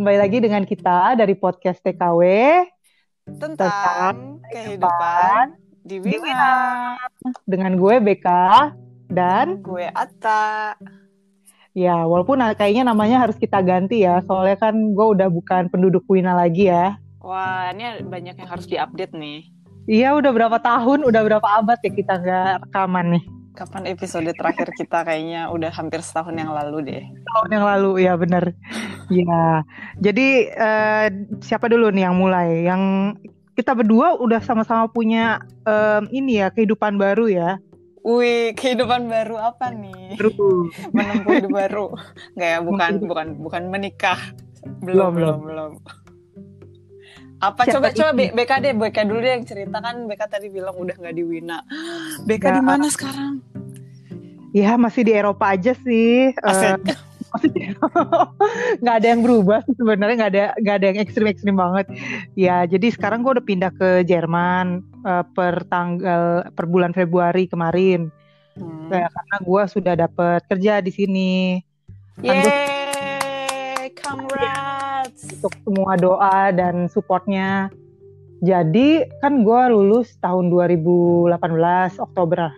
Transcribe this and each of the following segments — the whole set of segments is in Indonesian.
Kembali lagi dengan kita dari podcast TKW tentang, Tentang kehidupan di Wina. dengan gue BK dan Gue Atta. ya walaupun kayaknya namanya harus kita ganti ya soalnya kan gue udah bukan penduduk Wina lagi ya. Wah, ini banyak yang harus diupdate nih. Iya udah berapa tahun, udah berapa abad ya kita nggak rekaman nih. Kapan episode terakhir kita kayaknya udah hampir setahun yang lalu deh. Tahun yang lalu ya bener. Ya jadi eh, siapa dulu nih yang mulai? Yang kita berdua udah sama-sama punya em, ini ya kehidupan baru ya. Wih, kehidupan baru apa nih? Baru. Menempuh hidup baru. Enggak ya, bukan bukan bukan menikah. Belum, Belum, belum, belum. Apa Siapa coba coba itu? B- BK deh, BK dulu deh yang cerita kan BK tadi bilang udah nggak di Wina. BK Ya. di mana sekarang? Ya masih di Eropa aja sih. Eh, maksudnya nggak ada yang berubah sebenarnya nggak ada nggak ada yang ekstrim ekstrim banget ya jadi sekarang gue udah pindah ke Jerman eh, per tanggal per bulan Februari kemarin Hmm. Ya, karena gue sudah dapat kerja di sini Kan Yeay. Untuk semua doa dan supportnya jadi kan gue lulus tahun 2018 Oktober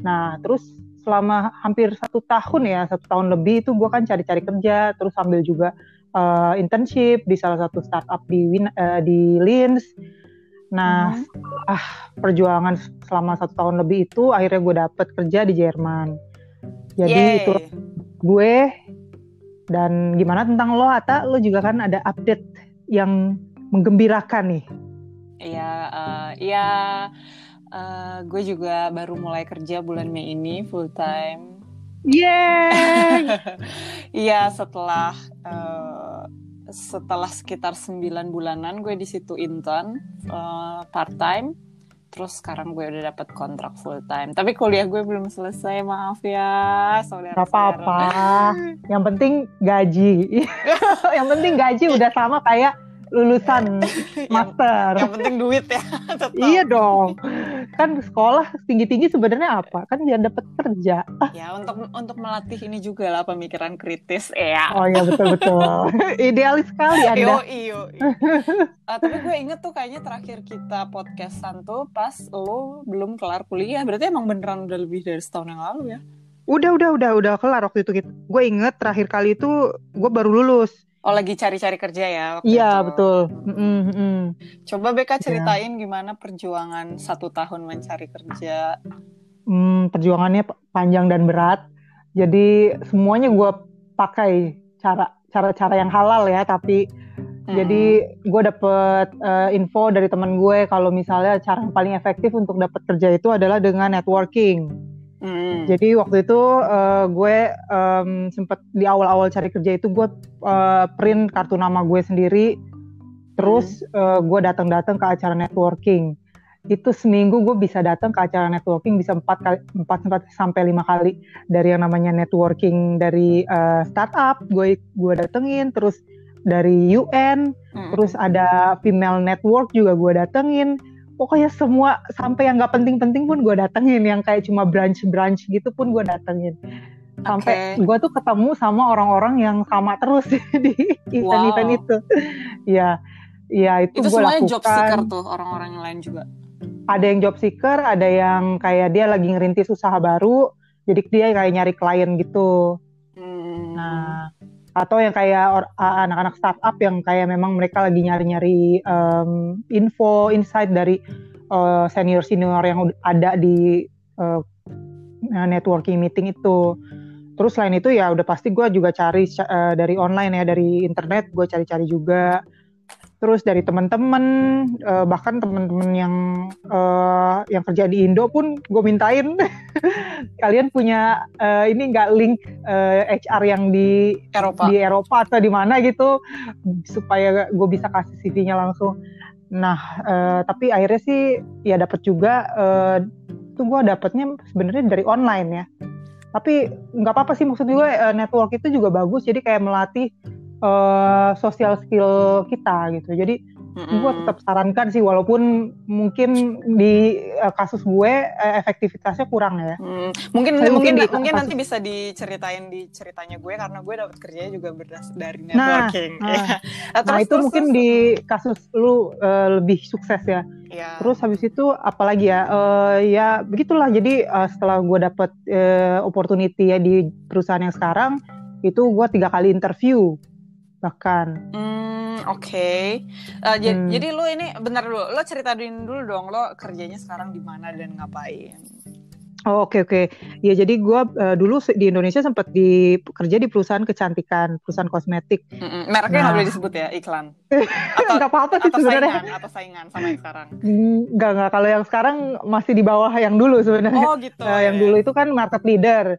nah terus selama hampir satu tahun ya satu tahun lebih itu gue kan cari-cari kerja terus sambil juga eh, internship di salah satu startup di Win- eh, di Linz nah Mhm. setelah perjuangan selama satu tahun lebih itu akhirnya gue dapet kerja di Jerman jadi Yeay. itu gue dan gimana tentang lo Ata lo juga kan ada update yang menggembirakan nih Iya, eh, iya. eh, gue juga baru mulai kerja bulan Mei ini full time. Yeay Iya, setelah eh, setelah sekitar 9 bulanan gue di situ intern part time. Terus sekarang gue udah dapat kontrak full time. Tapi kuliah gue belum selesai, maaf ya, saudara. Apa-apa yang penting gaji yang penting gaji udah sama kayak lulusan yang, master yang penting duit ya. tetap. iya dong kan sekolah tinggi-tinggi sebenarnya apa kan biar dapat kerja Ya untuk untuk melatih ini juga lah pemikiran kritis ya. oh iya betul betul idealis sekali anda Yo iyo. tapi gue inget tuh kayaknya terakhir kita podcastan tuh pas lo belum kelar kuliah. Berarti emang beneran udah lebih dari setahun yang lalu ya? udah udah udah udah kelar waktu itu gue inget terakhir kali itu gue baru lulus Oh lagi cari-cari kerja ya? iya itu. betul mm-mm. Coba BK ceritain gimana perjuangan satu tahun mencari kerja. Hmm, perjuangannya panjang dan berat. Jadi semuanya gue pakai cara cara-cara yang halal ya. Tapi Hmm. jadi gue dapet eh, info dari teman gue kalau misalnya cara yang paling efektif untuk dapat kerja itu adalah dengan networking. Hmm. Jadi waktu itu eh, gue em, sempet di awal-awal cari kerja itu gue eh, print kartu nama gue sendiri. Terus eh, gue datang-datang ke acara networking. Itu seminggu gue bisa datang ke acara networking bisa empat kali empat sampai lima kali dari yang namanya networking dari eh, startup gue gue datengin terus dari UN Hmm. terus ada female network juga gue datengin pokoknya semua sampai yang nggak penting-penting pun gue datengin yang kayak cuma branch-branch gitu pun gue datengin sampai Oke. gue tuh ketemu sama orang-orang yang sama terus di event-event Wow. itu ya ya itu, itu gue semuanya lakukan job seeker tuh orang-orang yang lain juga. ada yang job seeker ada yang kayak dia lagi ngerintis usaha baru jadi dia kayak nyari klien gitu Hmm. Nah, atau yang kayak anak-anak startup yang kayak memang mereka lagi nyari-nyari em, info, insight dari eh, senior-senior yang ud- ada di eh, networking meeting itu. Terus selain itu ya udah pasti gue juga cari ca- eh, dari online ya, dari internet gue cari-cari juga. Terus dari teman-teman, eh, bahkan teman-teman yang eh, yang kerja di Indo pun gue mintain kalian punya eh, ini nggak link eh, HR yang di Eropa. di Eropa atau di mana gitu supaya gue bisa kasih CV-nya langsung. Nah, eh, tapi akhirnya sih ya dapat juga eh, itu gue dapatnya sebenarnya dari online ya. Tapi nggak apa-apa sih maksud gue eh, network itu juga bagus jadi kayak melatih eh, social skill kita gitu. Jadi mm-hmm. gue tetap sarankan sih walaupun mungkin di uh, kasus gue uh, efektivitasnya kurang ya. Mm. Mungkin Tapi mungkin mungkin, mungkin nanti bisa diceritain di ceritanya gue karena gue dapat kerjanya juga berdasar dari nah, networking. Nah, nah, nah terus, itu terus, mungkin terus. di kasus lu uh, lebih sukses ya. Yeah. Terus habis itu apalagi ya uh, ya begitulah jadi uh, setelah gue dapet uh, opportunity ya di perusahaan yang sekarang itu gue tiga kali interview bahkan. Hmm, oke. Okay. Uh, eh, hmm. Jadi lo ini bentar dulu, lo ceritain dulu dong lo kerjanya sekarang di mana dan ngapain? Oh oke okay, oke, okay. ya jadi gue uh, dulu di Indonesia sempat di kerja di perusahaan kecantikan, perusahaan kosmetik. Mm -mm. Mereknya nggak nah. boleh disebut ya iklan. Atau nggak apa-apa sih sebenarnya. Saingan, atau saingan sama yang sekarang? Nggak nggak kalau yang sekarang masih di bawah yang dulu sebenarnya. Oh gitu. Uh, yang ya. dulu itu kan market leader.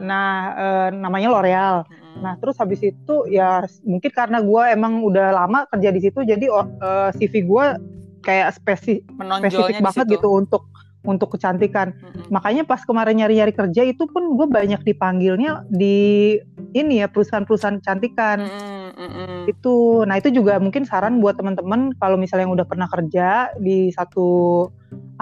Nah uh, namanya L'Oreal. Nah terus habis itu ya mungkin karena gue emang udah lama kerja di situ jadi uh, eh, CV gue kayak spesifik spesifik banget gitu untuk untuk kecantikan. Mm-hmm. Makanya pas kemarin nyari-nyari kerja itu pun gue banyak dipanggilnya di ini ya perusahaan-perusahaan kecantikan. Mm-hmm. Itu, nah itu juga mungkin saran buat teman-teman kalau misalnya yang udah pernah kerja di satu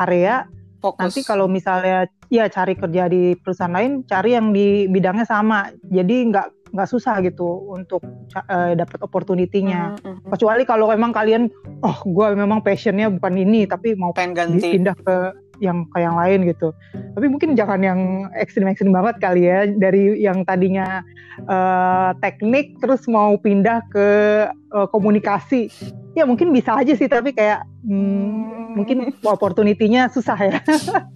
area, Fokus. nanti kalau misalnya ya cari kerja di perusahaan lain, cari yang di bidangnya sama. Jadi nggak nggak susah gitu untuk uh, dapat opportunity-nya. Mm -hmm. Kecuali kalau memang kalian, oh gue memang passionnya bukan ini, tapi mau pengen ganti pindah ke yang ke yang lain gitu. Tapi mungkin jangan yang ekstrim-ekstrim banget kali ya dari yang tadinya uh, teknik terus mau pindah ke uh, komunikasi. Ya mungkin bisa aja sih tapi kayak hmm, mungkin opportunity-nya susah ya.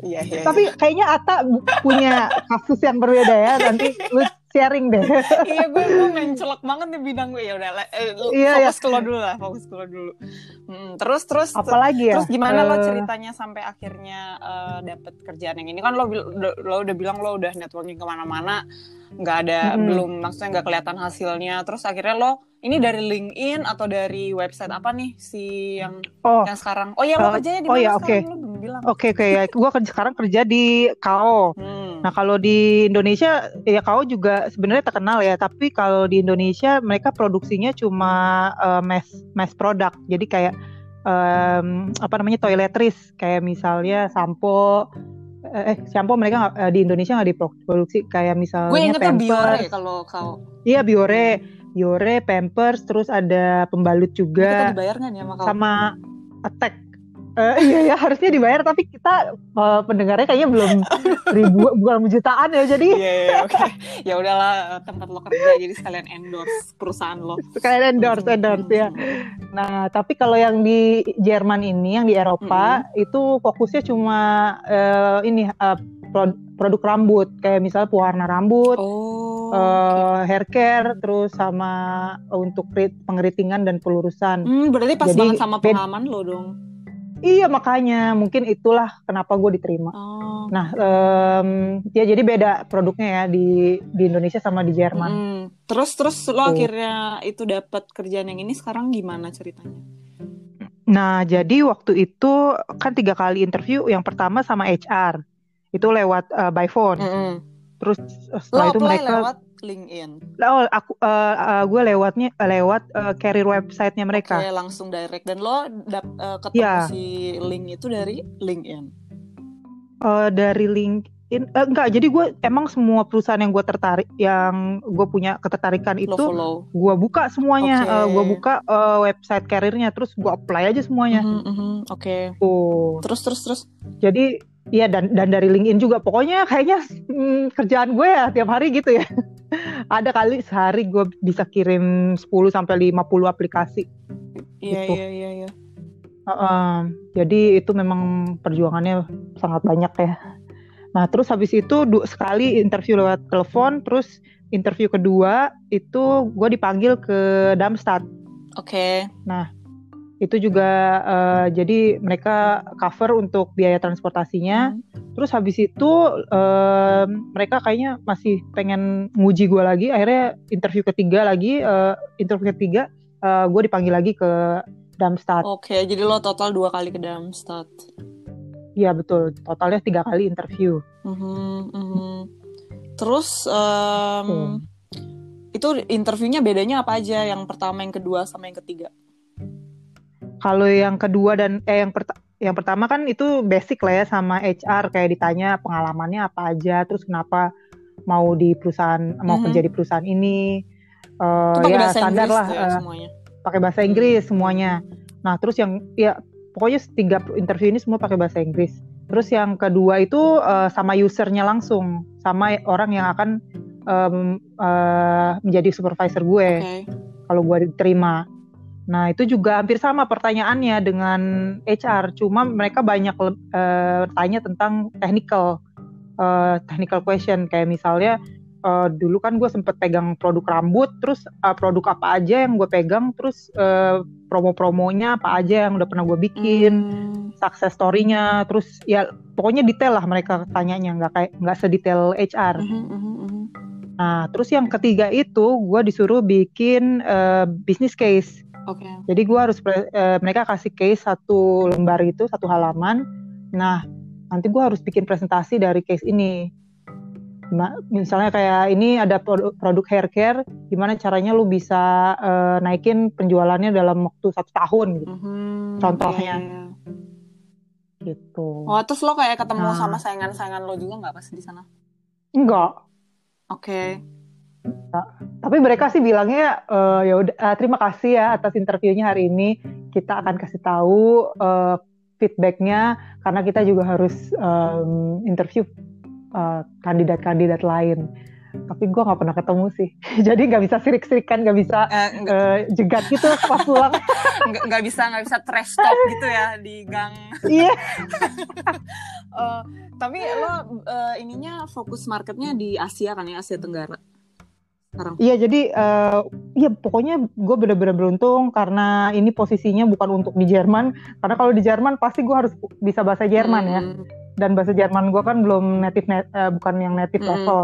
Iya, iya, Tapi kayaknya Ata punya kasus yang berbeda ya. Nanti lu sharing deh. iya gue gue mencolok banget nih bidang gue ya udah eh, iya, iya. fokus iya. ke lo dulu lah fokus ke lo dulu. Hmm, terus terus apalagi ya? Terus gimana uh, lo eh. ceritanya sampai akhirnya uh, dapet kerjaan yang ini kan lo lo udah bilang lo udah networking ke mana-mana nggak ada hmm. belum maksudnya nggak kelihatan hasilnya. Terus akhirnya lo ini dari LinkedIn atau dari website apa nih si yang oh. yang sekarang? Oh ya lo uh, kerjanya di oh, mana ya, okay. lo belum bilang. Oke okay, oke okay, ya. Gue kerja sekarang kerja di KO hmm. nah kalau di Indonesia ya KO juga sebenarnya terkenal ya. Tapi kalau di Indonesia mereka produksinya cuma uh, mass mass product. Jadi kayak um, apa namanya toiletries. Kayak misalnya sampo eh, eh shampoo mereka gak, eh, di Indonesia nggak diproduksi. Kayak misalnya gue ingetnya Biore kalau kau iya Biore. Biore Pampers terus ada pembalut juga. Kita dibayar nggak nih sama kau sama Attack Uh, iya ya harusnya dibayar tapi kita uh, pendengarnya kayaknya belum ribu bukan jutaan ya jadi yeah, yeah, okay. ya udahlah tempat lo kerja jadi sekalian endorse perusahaan lo. Sekalian endorse endorse ya. Nah tapi kalau yang di Jerman ini yang di Eropa mm -hmm. itu fokusnya cuma uh, ini uh, produk rambut. Kayak misalnya pewarna rambut oh, uh, hair care terus sama untuk pengeritingan dan pelurusan. Hmm, berarti pas Jadi, banget sama pengalaman lo dong Iya makanya mungkin itulah kenapa gue diterima. Oh. Nah um, ya jadi beda produknya ya di di Indonesia sama di Jerman. Hmm. Terus terus lo Tuh. akhirnya itu dapat kerjaan yang ini sekarang gimana ceritanya? Nah jadi waktu itu kan tiga kali interview yang pertama sama HR itu lewat uh, by phone. Mm -hmm. Terus setelah lo itu mereka lewat LinkedIn. Oh, aku uh, uh, gue lewatnya lewat uh, career websitenya mereka. Oke, langsung direct dan lo dap, uh, ketemu yeah. si link itu dari LinkedIn. Uh, dari LinkedIn uh, enggak, jadi gue emang semua perusahaan yang gue tertarik, yang gue punya ketertarikan itu, gue buka semuanya, okay. uh, gue buka uh, website karirnya, terus gue apply aja semuanya. Mm -hmm, Oke. Okay. Oh. Terus terus terus. Jadi Iya dan dan dari LinkedIn juga pokoknya kayaknya hmm, kerjaan gue ya tiap hari gitu ya. Ada kali sehari gue bisa kirim 10 sampai 50 aplikasi. Iya gitu. iya iya iya. Uh, uh, jadi itu memang perjuangannya sangat banyak ya. Nah terus habis itu du sekali interview lewat telepon, terus interview kedua itu gue dipanggil ke Darmstadt. Oke. Okay. Nah itu juga uh, jadi mereka cover untuk biaya transportasinya hmm. terus habis itu uh, mereka kayaknya masih pengen nguji gue lagi akhirnya interview ketiga lagi uh, interview ketiga uh, gue dipanggil lagi ke Darmstadt oke okay, jadi lo total dua kali ke Darmstadt iya betul totalnya tiga kali interview mm -hmm, mm -hmm. terus um, hmm. itu interviewnya bedanya apa aja yang pertama yang kedua sama yang ketiga Kalau yang kedua dan eh yang pertama yang pertama kan itu basic lah ya sama HR kayak ditanya pengalamannya apa aja, terus kenapa mau di perusahaan mm -hmm. mau kerja di perusahaan ini, uh, ya standar lah ya, uh, pakai bahasa Inggris semuanya. Nah terus yang ya pokoknya tiga interview ini semua pakai bahasa Inggris. Terus yang kedua itu uh, sama usernya langsung, sama orang yang akan um, uh, menjadi supervisor gue okay. kalau gue diterima. Nah, itu juga hampir sama pertanyaannya dengan HR, cuma mereka banyak uh, tanya tentang technical uh, technical question kayak misalnya uh, dulu kan gue sempet pegang produk rambut, terus uh, produk apa aja yang gue pegang, terus uh, promo-promonya apa aja yang udah pernah gue bikin, hmm. success story-nya, terus ya pokoknya detail lah mereka tanyanya, nggak kayak nggak sedetail HR. Mm -hmm, mm -hmm. Nah, terus yang ketiga itu gue disuruh bikin uh, business case. Oke. Okay. Jadi gue harus uh, mereka kasih case satu lembar itu satu halaman. Nah nanti gue harus bikin presentasi dari case ini. Nah, misalnya kayak ini ada produk, produk hair care, gimana caranya lu bisa uh, naikin penjualannya dalam waktu satu tahun gitu. Mm-hmm, Contohnya. Yeah. Gitu. Oh, terus lo kayak ketemu nah. sama saingan-saingan lo juga nggak pas di sana? Enggak. Oke. Okay. Nah, tapi mereka sih bilangnya uh, ya udah uh, terima kasih ya atas interviewnya hari ini. Kita akan kasih tahu uh, feedbacknya karena kita juga harus um, interview kandidat-kandidat uh, lain. Tapi gue nggak pernah ketemu sih, jadi nggak bisa sirik-sirikan, nggak bisa uh, uh, jegat gitu pas pulang. Nggak bisa nggak bisa trash talk gitu ya di gang. Iya. uh, tapi lo uh, ininya fokus marketnya di Asia kan ya Asia Tenggara sekarang? Iya jadi uh, ya pokoknya gue bener-bener beruntung karena ini posisinya bukan untuk di Jerman karena kalau di Jerman pasti gue harus bisa bahasa Jerman ya. hmm. ya dan bahasa Jerman gue kan belum native net, uh, bukan yang native hmm. level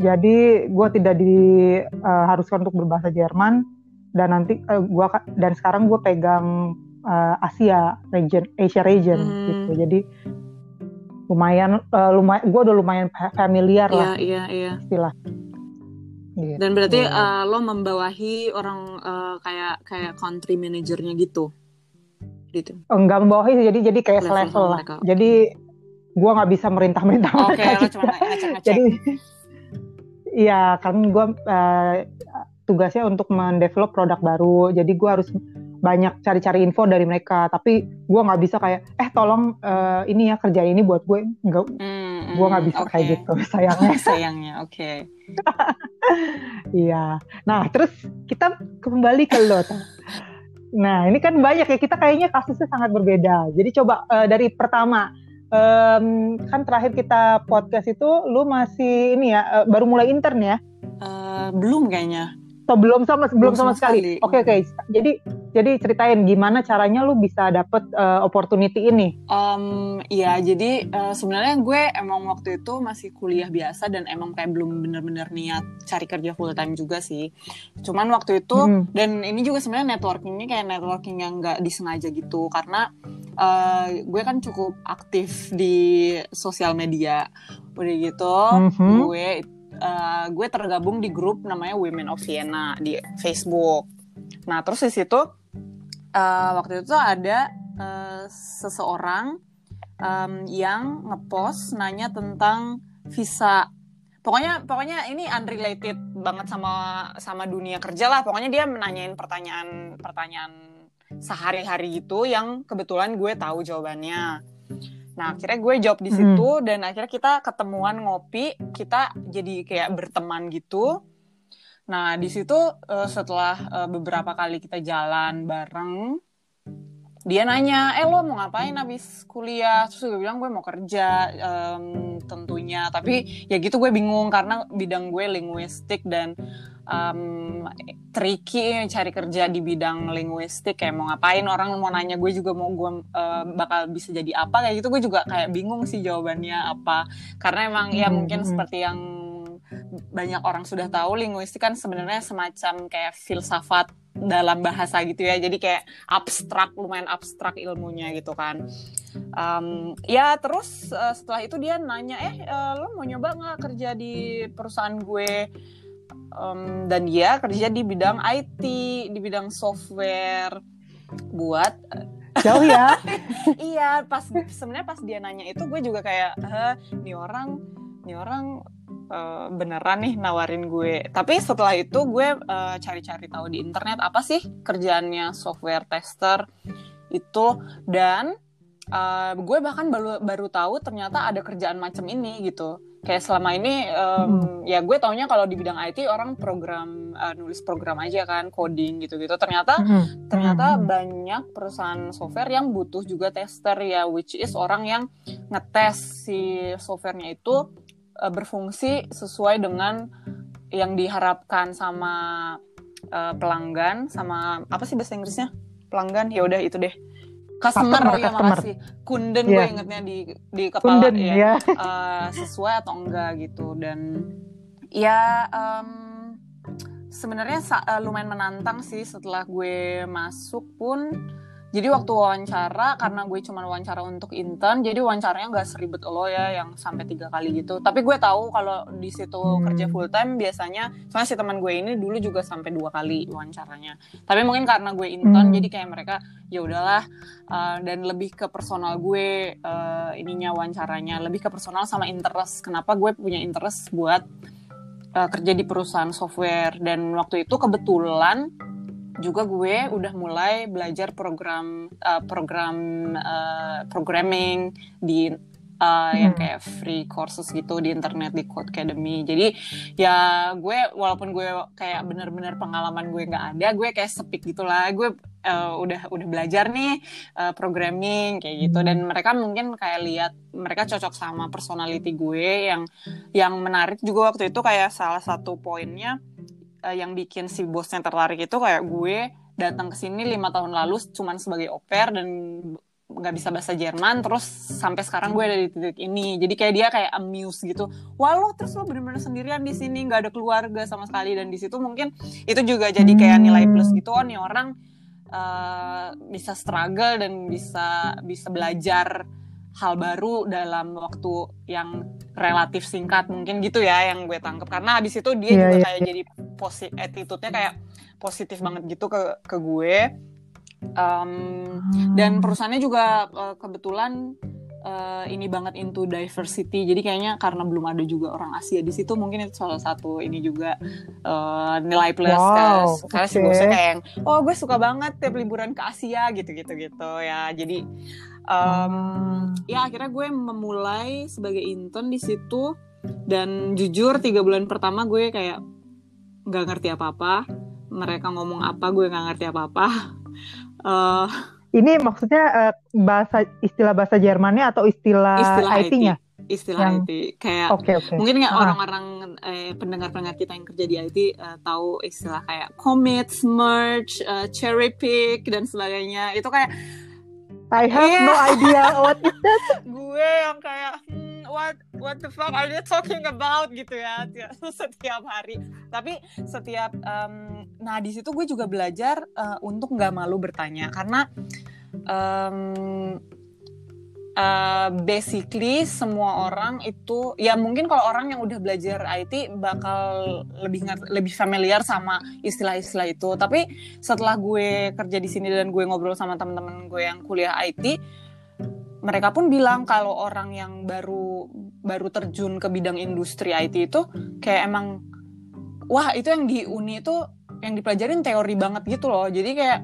jadi gue tidak diharuskan uh, untuk berbahasa Jerman dan nanti uh, gua dan sekarang gue pegang uh, Asia region Asia region hmm. gitu jadi lumayan uh, lumayan gue udah lumayan familiar yeah, lah iya iya istilah Gitu. Dan berarti uh, lo membawahi orang uh, kayak kayak country manajernya gitu, gitu. Enggak membawahi jadi jadi kayak level, level lah. Mereka. Jadi gue nggak bisa merintah merintah okay, lo cuma ngecek-ngecek. Jadi Iya, kan gue uh, tugasnya untuk mendevelop produk baru. Jadi gue harus banyak cari-cari info dari mereka. Tapi gue nggak bisa kayak, eh tolong uh, ini ya kerja ini buat gue. Enggak, mm, gue nggak bisa okay. kayak gitu. Sayangnya. Sayangnya, oke. Okay. Iya. nah, terus kita kembali ke lo. Nah, ini kan banyak ya. Kita kayaknya kasusnya sangat berbeda. Jadi coba uh, dari pertama, um, kan terakhir kita podcast itu, lu masih ini ya, uh, baru mulai intern ya? Uh, belum kayaknya atau belum sama belum, sama, sama sekali. Oke okay, oke. Okay. Jadi jadi ceritain gimana caranya lu bisa dapet uh, opportunity ini? Um, ya jadi uh, sebenarnya gue emang waktu itu masih kuliah biasa dan emang kayak belum bener-bener niat cari kerja full time juga sih. Cuman waktu itu hmm. dan ini juga sebenarnya networkingnya kayak networking yang nggak disengaja gitu karena uh, gue kan cukup aktif di sosial media. Udah gitu, mm -hmm. gue uh, gue tergabung di grup namanya Women of Vienna di Facebook. Nah terus di situ uh, waktu itu ada uh, seseorang um, yang ngepost nanya tentang visa. Pokoknya pokoknya ini unrelated banget sama sama dunia kerja lah. Pokoknya dia menanyain pertanyaan pertanyaan sehari-hari gitu yang kebetulan gue tahu jawabannya. Nah akhirnya gue jawab di situ hmm. dan akhirnya kita ketemuan ngopi, kita jadi kayak berteman gitu. Nah di situ uh, setelah uh, beberapa kali kita jalan bareng, dia nanya, eh lo mau ngapain abis kuliah? Terus gue bilang gue mau kerja um, tentunya. Tapi ya gitu gue bingung karena bidang gue linguistik dan um, tricky cari kerja di bidang linguistik kayak mau ngapain orang mau nanya gue juga mau gue uh, bakal bisa jadi apa kayak gitu. Gue juga kayak bingung sih jawabannya apa. Karena emang ya hmm, mungkin hmm. seperti yang banyak orang sudah tahu linguistik kan sebenarnya semacam kayak filsafat dalam bahasa gitu ya. Jadi kayak abstrak lumayan abstrak ilmunya gitu kan. Um, ya terus uh, setelah itu dia nanya eh uh, lo mau nyoba nggak kerja di perusahaan gue um, dan dia kerja di bidang IT, di bidang software. buat jauh ya. Iya pas sebenarnya pas dia nanya itu gue juga kayak eh nih orang nih orang uh, beneran nih nawarin gue. Tapi setelah itu gue uh, cari-cari tahu di internet apa sih kerjaannya software tester itu. Dan uh, gue bahkan baru baru tahu ternyata ada kerjaan macam ini gitu kayak selama ini um, hmm. ya gue taunya kalau di bidang IT orang program uh, nulis program aja kan coding gitu-gitu ternyata hmm. ternyata hmm. banyak perusahaan software yang butuh juga tester ya which is orang yang ngetes si softwarenya itu uh, berfungsi sesuai dengan yang diharapkan sama uh, pelanggan sama apa sih bahasa Inggrisnya pelanggan ya udah itu deh customer, customer ya makasih kunden yeah. gue iya. ingetnya di di kepala kunden, ya yeah. Iya. uh, sesuai atau enggak gitu dan ya um, sebenarnya uh, lumayan menantang sih setelah gue masuk pun jadi waktu wawancara karena gue cuma wawancara untuk intern jadi wawancaranya nggak seribet lo ya yang sampai tiga kali gitu tapi gue tahu kalau di situ hmm. kerja full time biasanya soalnya si teman gue ini dulu juga sampai dua kali wawancaranya tapi mungkin karena gue intern hmm. jadi kayak mereka ya udahlah uh, dan lebih ke personal gue uh, ininya wawancaranya lebih ke personal sama interest kenapa gue punya interest buat uh, kerja di perusahaan software dan waktu itu kebetulan juga gue udah mulai belajar program uh, program uh, programming di uh, hmm. yang kayak free courses gitu di internet di Code Academy. Jadi ya gue walaupun gue kayak bener-bener pengalaman gue nggak ada, gue kayak sepik gitulah. Gue uh, udah udah belajar nih uh, programming kayak gitu dan hmm. mereka mungkin kayak lihat mereka cocok sama personality gue yang yang menarik juga waktu itu kayak salah satu poinnya uh, yang bikin si bosnya tertarik itu kayak gue datang ke sini lima tahun lalu cuman sebagai oper dan nggak bisa bahasa Jerman terus sampai sekarang gue ada di titik ini. Jadi kayak dia kayak amuse gitu. Wah lo terus lo bener-bener sendirian di sini nggak ada keluarga sama sekali dan di situ mungkin itu juga jadi kayak nilai plus gitu oh nih orang uh, bisa struggle dan bisa bisa belajar hal baru dalam waktu yang relatif singkat mungkin gitu ya yang gue tangkap karena habis itu dia yeah, juga yeah. kayak jadi positif attitude-nya kayak positif banget gitu ke ke gue um, hmm. dan perusahaannya juga uh, kebetulan uh, ini banget into diversity. Jadi kayaknya karena belum ada juga orang Asia di situ mungkin itu salah satu ini juga uh, nilai plus wow, karena okay. bosnya kayak yang oh gue suka banget tiap liburan ke Asia gitu gitu gitu ya. Jadi um, ya akhirnya gue memulai sebagai intern di situ. Dan jujur tiga bulan pertama gue kayak nggak ngerti apa apa mereka ngomong apa gue nggak ngerti apa apa uh, ini maksudnya uh, bahasa istilah bahasa Jermannya atau istilah, istilah IT-nya IT istilah yang... IT kayak okay, okay. mungkin nggak ah. orang-orang eh, pendengar-pendengar kita yang kerja di IT uh, tahu istilah kayak commit, merge, uh, cherry pick dan sebagainya itu kayak I have yeah. no idea what is that. gue yang kayak hmm, what what the fuck are you talking about gitu ya setiap hari. Tapi setiap um, nah di situ gue juga belajar uh, untuk nggak malu bertanya. Karena um, uh, basically semua orang itu ya mungkin kalau orang yang udah belajar IT bakal lebih lebih familiar sama istilah-istilah itu. Tapi setelah gue kerja di sini dan gue ngobrol sama teman-teman gue yang kuliah IT mereka pun bilang kalau orang yang baru baru terjun ke bidang industri IT itu kayak emang wah itu yang di uni itu yang dipelajarin teori banget gitu loh. Jadi kayak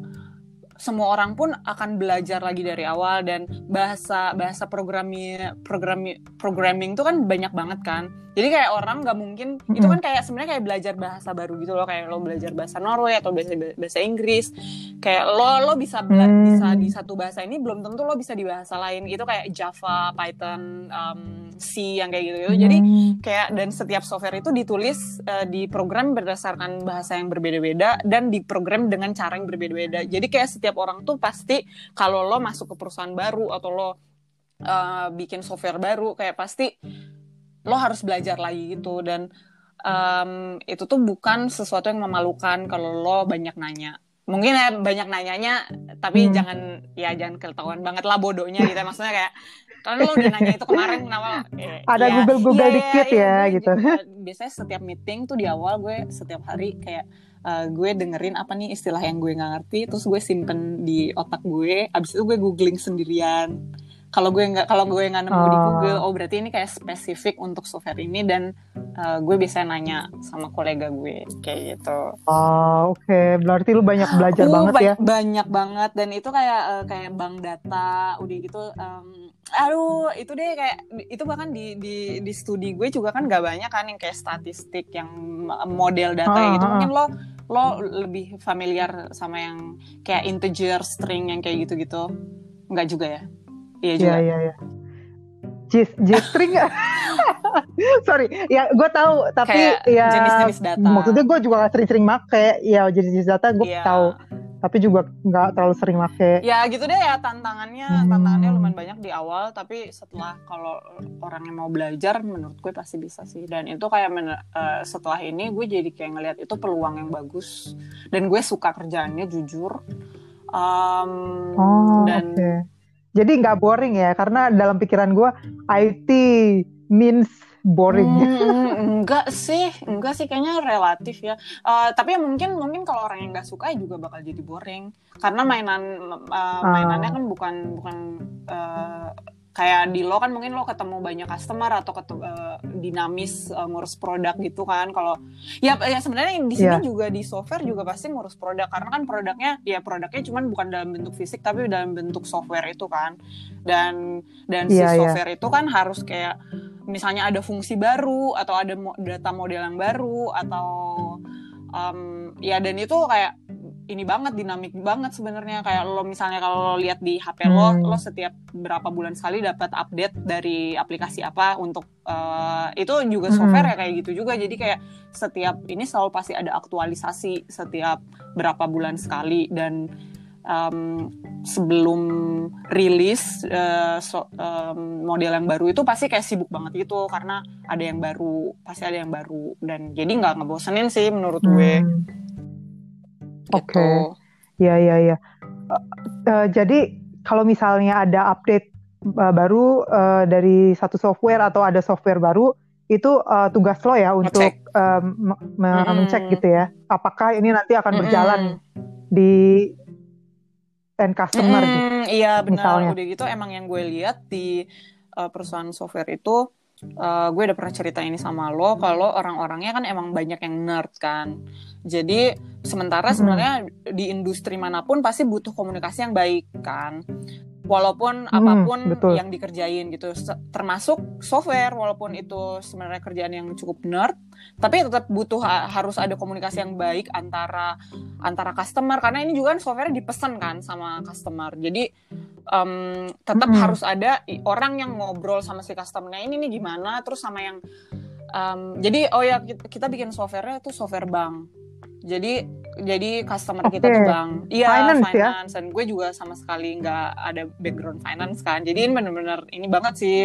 semua orang pun akan belajar lagi dari awal dan bahasa bahasa programming programming programming itu kan banyak banget kan jadi kayak orang nggak mungkin mm-hmm. itu kan kayak sebenarnya kayak belajar bahasa baru gitu loh kayak lo belajar bahasa Norway atau bahasa bahasa Inggris kayak lo lo bisa bela- mm. bisa di satu bahasa ini belum tentu lo bisa di bahasa lain itu kayak Java Python um, C yang kayak gitu, -gitu. jadi mm. kayak dan setiap software itu ditulis uh, di program berdasarkan bahasa yang berbeda-beda dan diprogram dengan cara yang berbeda-beda jadi kayak setiap orang tuh pasti kalau lo masuk ke perusahaan baru atau lo uh, bikin software baru kayak pasti lo harus belajar lagi gitu. Dan um, itu tuh bukan sesuatu yang memalukan kalau lo banyak nanya. Mungkin ya banyak nanyanya tapi hmm. jangan ya jangan ketahuan banget lah bodohnya gitu. Maksudnya kayak Karena lo udah nanya itu kemarin kenapa? Eh, Ada ya, Google-Google iya, dikit iya, ya, gue gitu. Biasanya setiap meeting tuh di awal gue setiap hari kayak eh, gue dengerin apa nih istilah yang gue nggak ngerti, terus gue simpen di otak gue. Abis itu gue googling sendirian. Kalau gue nggak kalau gue nggak nemu di Oh. Google, oh berarti ini kayak spesifik untuk software ini dan eh, gue biasanya nanya sama kolega gue kayak gitu. Oh, oke. Berarti lu banyak belajar Uh, banget ba- ya. Banyak banget dan itu kayak eh, kayak bank data, udah gitu. em, aduh, itu deh kayak itu bahkan di di di studi gue juga kan gak banyak kan yang kayak statistik yang model data Ah, gitu. ah, Mungkin lo lo lebih familiar sama yang kayak integer, string yang kayak gitu-gitu. Enggak juga ya? Iya Iya, juga. iya, iya. G, G-string Sorry, ya gue tahu tapi Kayak ya jenis-jenis data. maksudnya gue juga gak sering-sering make ya jenis-jenis data gue Iya. tahu tapi juga nggak terlalu sering make Ya gitu deh ya tantangannya, Hmm. tantangannya lumayan banyak di awal, tapi setelah kalau orang yang mau belajar, menurut gue pasti bisa sih. Dan itu kayak men- eh, setelah ini gue jadi kayak ngelihat itu peluang yang bagus. Dan gue suka kerjaannya jujur. Um, oh dan oke jadi nggak boring ya karena dalam pikiran gue IT means boring. Hmm, enggak sih, enggak sih kayaknya relatif ya. Eh, tapi ya mungkin mungkin kalau orang yang nggak suka juga bakal jadi boring. Karena mainan eh, mainannya kan bukan bukan eh, kayak di lo kan mungkin lo ketemu banyak customer atau ketemu eh, dinamis eh, ngurus produk gitu kan. Kalau ya ya sebenarnya di sini Iya. juga di software juga pasti ngurus produk karena kan produknya ya produknya cuman bukan dalam bentuk fisik tapi dalam bentuk software itu kan. Dan dan si Iya, iya. software itu kan harus kayak misalnya ada fungsi baru atau ada mo- data model yang baru atau um, ya dan itu kayak ini banget dinamik banget sebenarnya. Kayak lo misalnya kalau lo lihat di HP lo Hmm. lo setiap berapa bulan sekali dapat update dari aplikasi apa untuk uh, itu juga Hmm. software ya kayak gitu juga. Jadi kayak setiap ini selalu pasti ada aktualisasi setiap berapa bulan sekali. Dan um, sebelum rilis uh, so- um, model yang baru itu pasti kayak sibuk banget gitu. Karena ada yang baru pasti ada yang baru. Dan jadi nggak ngebosenin sih menurut gue. Hmm, gitu. Oke. ya ya ya Eh, eh, jadi kalau misalnya ada update eh, baru eh, dari satu software atau ada software baru itu eh, tugas lo ya untuk eh, me- mengecek gitu ya apakah ini nanti akan Mm-mm. berjalan di end customer gitu Mm-mm, iya benar misalnya. udah gitu emang yang gue lihat di uh, perusahaan software itu uh, gue udah pernah cerita ini sama lo kalau orang-orangnya kan emang banyak yang nerd kan. Jadi sementara sebenarnya di industri mana pun pasti butuh komunikasi yang baik kan. Walaupun Mm, apa pun betul. yang dikerjain gitu termasuk software walaupun itu sebenarnya kerjaan yang cukup nerd tapi tetap butuh ha- harus ada komunikasi yang baik antara antara customer karena ini juga kan software dipesan kan sama customer. Jadi em, tetap Mm-mm. harus ada orang yang ngobrol sama si customernya ini nih gimana terus sama yang em, jadi oh ya kita, kita bikin softwarenya tuh software bank jadi jadi customer kita Oke. tuh bank iya Finance ya? finance dan gue juga sama sekali nggak ada background finance kan jadi ini bener-bener ini banget sih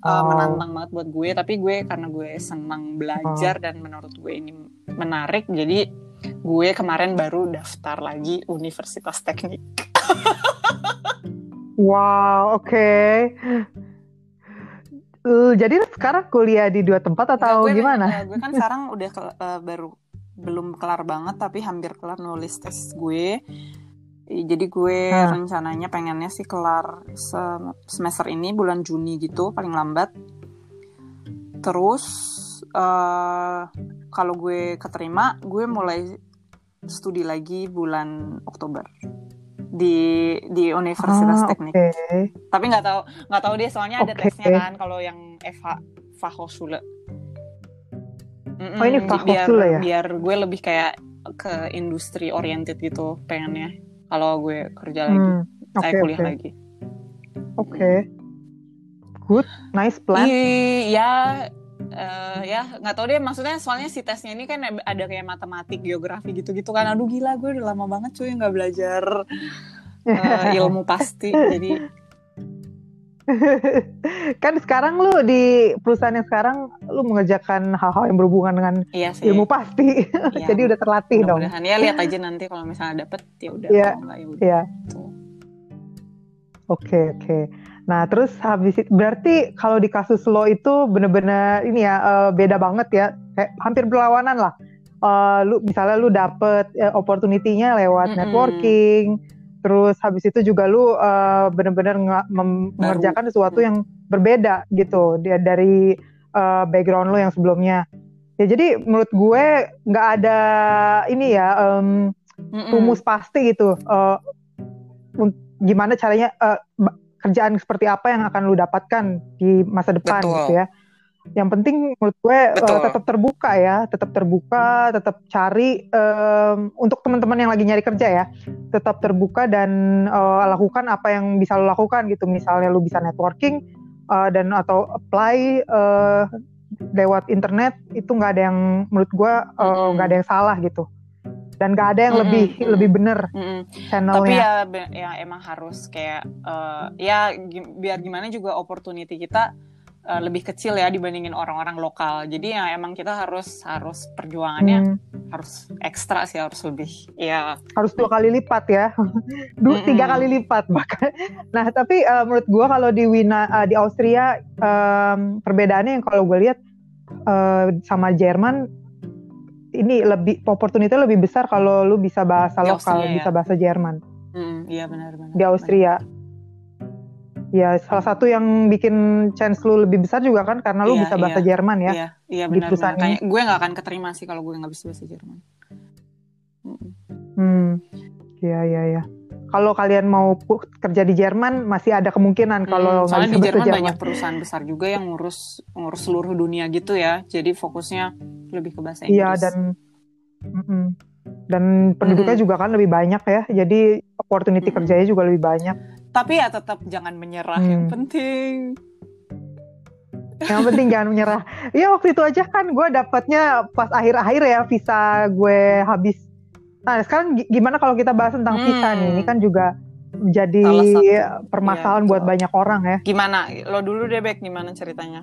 uh, Oh. menantang banget buat gue tapi gue karena gue senang belajar Oh. dan menurut gue ini menarik jadi gue kemarin baru daftar lagi Universitas Teknik Wow, oke. Eh, jadi sekarang kuliah di dua tempat atau Enggak, gue, gimana? eh, gue kan sekarang udah ke- eh, baru belum kelar banget tapi hampir kelar nulis tes gue jadi gue Hah. rencananya pengennya sih kelar se- semester ini bulan Juni gitu paling lambat terus eh kalau gue keterima gue mulai studi lagi bulan Oktober di di Universitas Ah, Teknik Oke. tapi nggak tahu nggak tahu deh soalnya ada Oke. tesnya kan kalau yang FH Fachhochschule Mm-mm, Oh, ini Fachhochschule biar, ya? biar gue lebih kayak ke industri oriented gitu pengennya kalau gue kerja lagi Hmm, saya Oke, kuliah oke. lagi Oke. Good, nice plan. iya eh, ya nggak tahu deh maksudnya soalnya si tesnya ini kan ada kayak matematik geografi gitu-gitu kan aduh gila gue udah lama banget cuy nggak belajar eh, ilmu pasti jadi kan sekarang lu di perusahaan yang sekarang lu mengerjakan hal-hal yang berhubungan dengan iya sih ilmu pasti. Iya, Jadi udah terlatih dong. mudah-mudahan ya lihat aja nanti kalau misalnya dapet ya udah Iya. kalau nggak ya udah Iya. Oke, oke. Nah, terus habis itu berarti kalau di kasus lo itu bener-bener ini ya uh, beda banget ya, kayak hampir berlawanan lah. Uh, lu misalnya lu dapet uh, opportunity-nya lewat mm -hmm. networking, terus habis itu juga lu uh, bener-bener mengerjakan sesuatu yang berbeda gitu dia dari uh, background lu yang sebelumnya. Ya jadi menurut gue nggak ada ini ya um, mm -mm. rumus pasti gitu. Uh, gimana caranya uh, kerjaan seperti apa yang akan lu dapatkan di masa depan Betul. gitu ya. Yang penting menurut gue uh, tetap terbuka ya, tetap terbuka, tetap cari um, untuk teman-teman yang lagi nyari kerja ya, tetap terbuka dan uh, lakukan apa yang bisa lo lakukan gitu. Misalnya lu bisa networking uh, dan atau apply uh, lewat internet itu nggak ada yang menurut gue nggak uh, ada yang salah gitu dan gak ada yang mm -hmm. lebih mm -hmm. lebih bener mm -hmm. channelnya. Tapi ya, ya emang harus kayak uh, ya biar gimana juga opportunity kita uh, lebih kecil ya dibandingin orang-orang lokal. Jadi ya emang kita harus harus perjuangannya hmm. harus ekstra sih harus lebih ya harus dua kali lipat ya, dua mm -hmm. tiga kali lipat bahkan. Nah tapi uh, menurut gue kalau di Wina uh, di Austria um, perbedaannya yang kalau gue lihat uh, sama Jerman ini lebih opportunity lebih besar kalau lu bisa bahasa di lokal, Austria, bisa ya? bahasa Jerman. Hmm, iya benar benar. Di Austria. Benar. Ya, salah satu yang bikin chance lu lebih besar juga kan karena lu iya, bisa bahasa iya. Jerman ya. Iya, iya benar. Di benar. Kayak gue nggak akan keterima sih kalau gue nggak bisa bahasa Jerman. Hmm, iya iya iya kalau kalian mau kerja di Jerman masih ada kemungkinan kalau hmm, soalnya di Jerman, Jerman banyak perusahaan besar juga yang ngurus ngurus seluruh dunia gitu ya jadi fokusnya lebih ke bahasa Inggris iya dan mm -mm. dan penduduknya mm -hmm. juga kan lebih banyak ya jadi opportunity mm -hmm. kerjanya juga lebih banyak tapi ya tetap jangan menyerah hmm. yang penting yang penting jangan menyerah. Iya waktu itu aja kan gue dapatnya pas akhir-akhir ya visa gue habis Nah, sekarang gimana kalau kita bahas tentang hmm. visa nih? Ini kan juga jadi permasalahan ya, buat banyak orang ya. Gimana? Lo dulu deh, Bek, gimana ceritanya?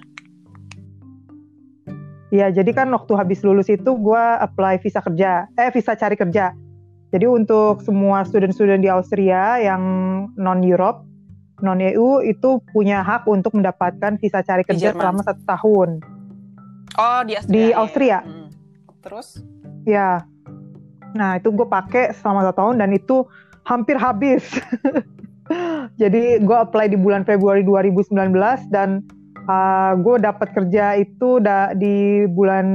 Iya, jadi kan waktu habis lulus itu gue apply visa kerja, eh visa cari kerja. Jadi untuk semua student-student di Austria yang non-Europe, non-EU itu punya hak untuk mendapatkan visa cari kerja selama satu tahun. Oh, di Austria. Di Austria. Ya? Hmm. Terus? Ya, Nah itu gue pakai selama satu tahun dan itu hampir habis. Jadi gue apply di bulan Februari 2019 dan uh, gue dapat kerja itu da di bulan